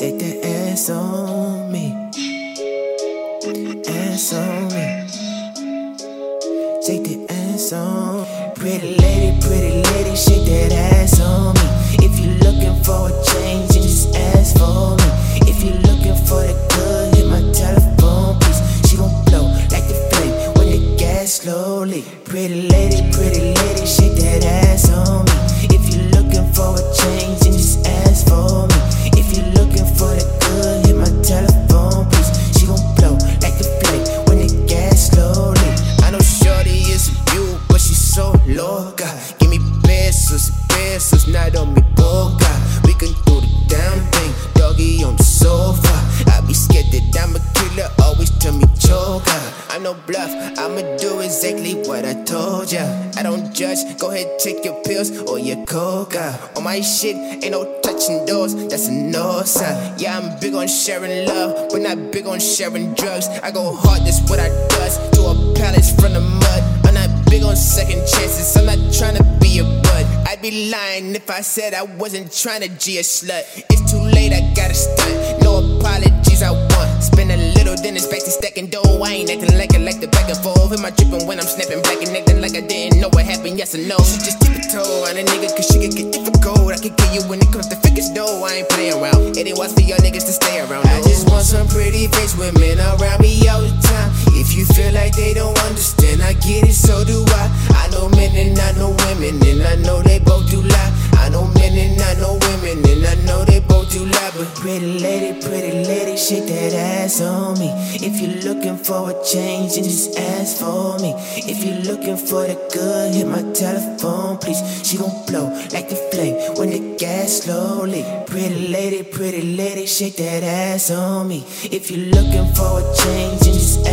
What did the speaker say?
Shake that ass on me. Ass on me. Shake that ass on. Pretty lady, pretty lady, shake that ass on me. If you're looking for a change, then just ask for me. If you're looking for the good, hit my telephone, please. She gon' blow like the flame when the gas slowly. Pretty lady, pretty lady, shake that ass on me. Pesos, on me boca. We can do the damn thing, doggy on the sofa. I be scared that I'm a killer, always tell me choker. I'm no bluff, I'ma do exactly what I told ya. I don't judge, go ahead, take your pills or your coca. On my shit, ain't no touching doors, that's a no sign. Yeah, I'm big on sharing love, but not big on sharing drugs. I go hard, that's what I does. To a palace from the mud. I'm not big on second chances, I'm not trying to be a bud. I'd be lying if I said I wasn't trying to G a slut. It's too late, I gotta stunt. No apologies, I want. Spend a little, then it's back to stacking dough. I ain't acting like I like the back and forth. Am I tripping when I'm snapping back and acting like I didn't know what happened? Yes or no? She just tip a toe on a nigga, cause she could get difficult. I could get you when it comes to figures, though. I ain't playing around. It ain't wise for y'all niggas to stay around. I just want some pretty face women around me all the time. If you feel like they don't understand, I get it, so do I. I know men and I know women, and I know they pretty lady, pretty lady, shake that ass on me. If you're looking for a change, then just ask for me. If you're looking for the good, hit my telephone, please. She gon' blow like the flame when the gas slowly. Pretty lady, pretty lady, shake that ass on me. If you're looking for a change, then just.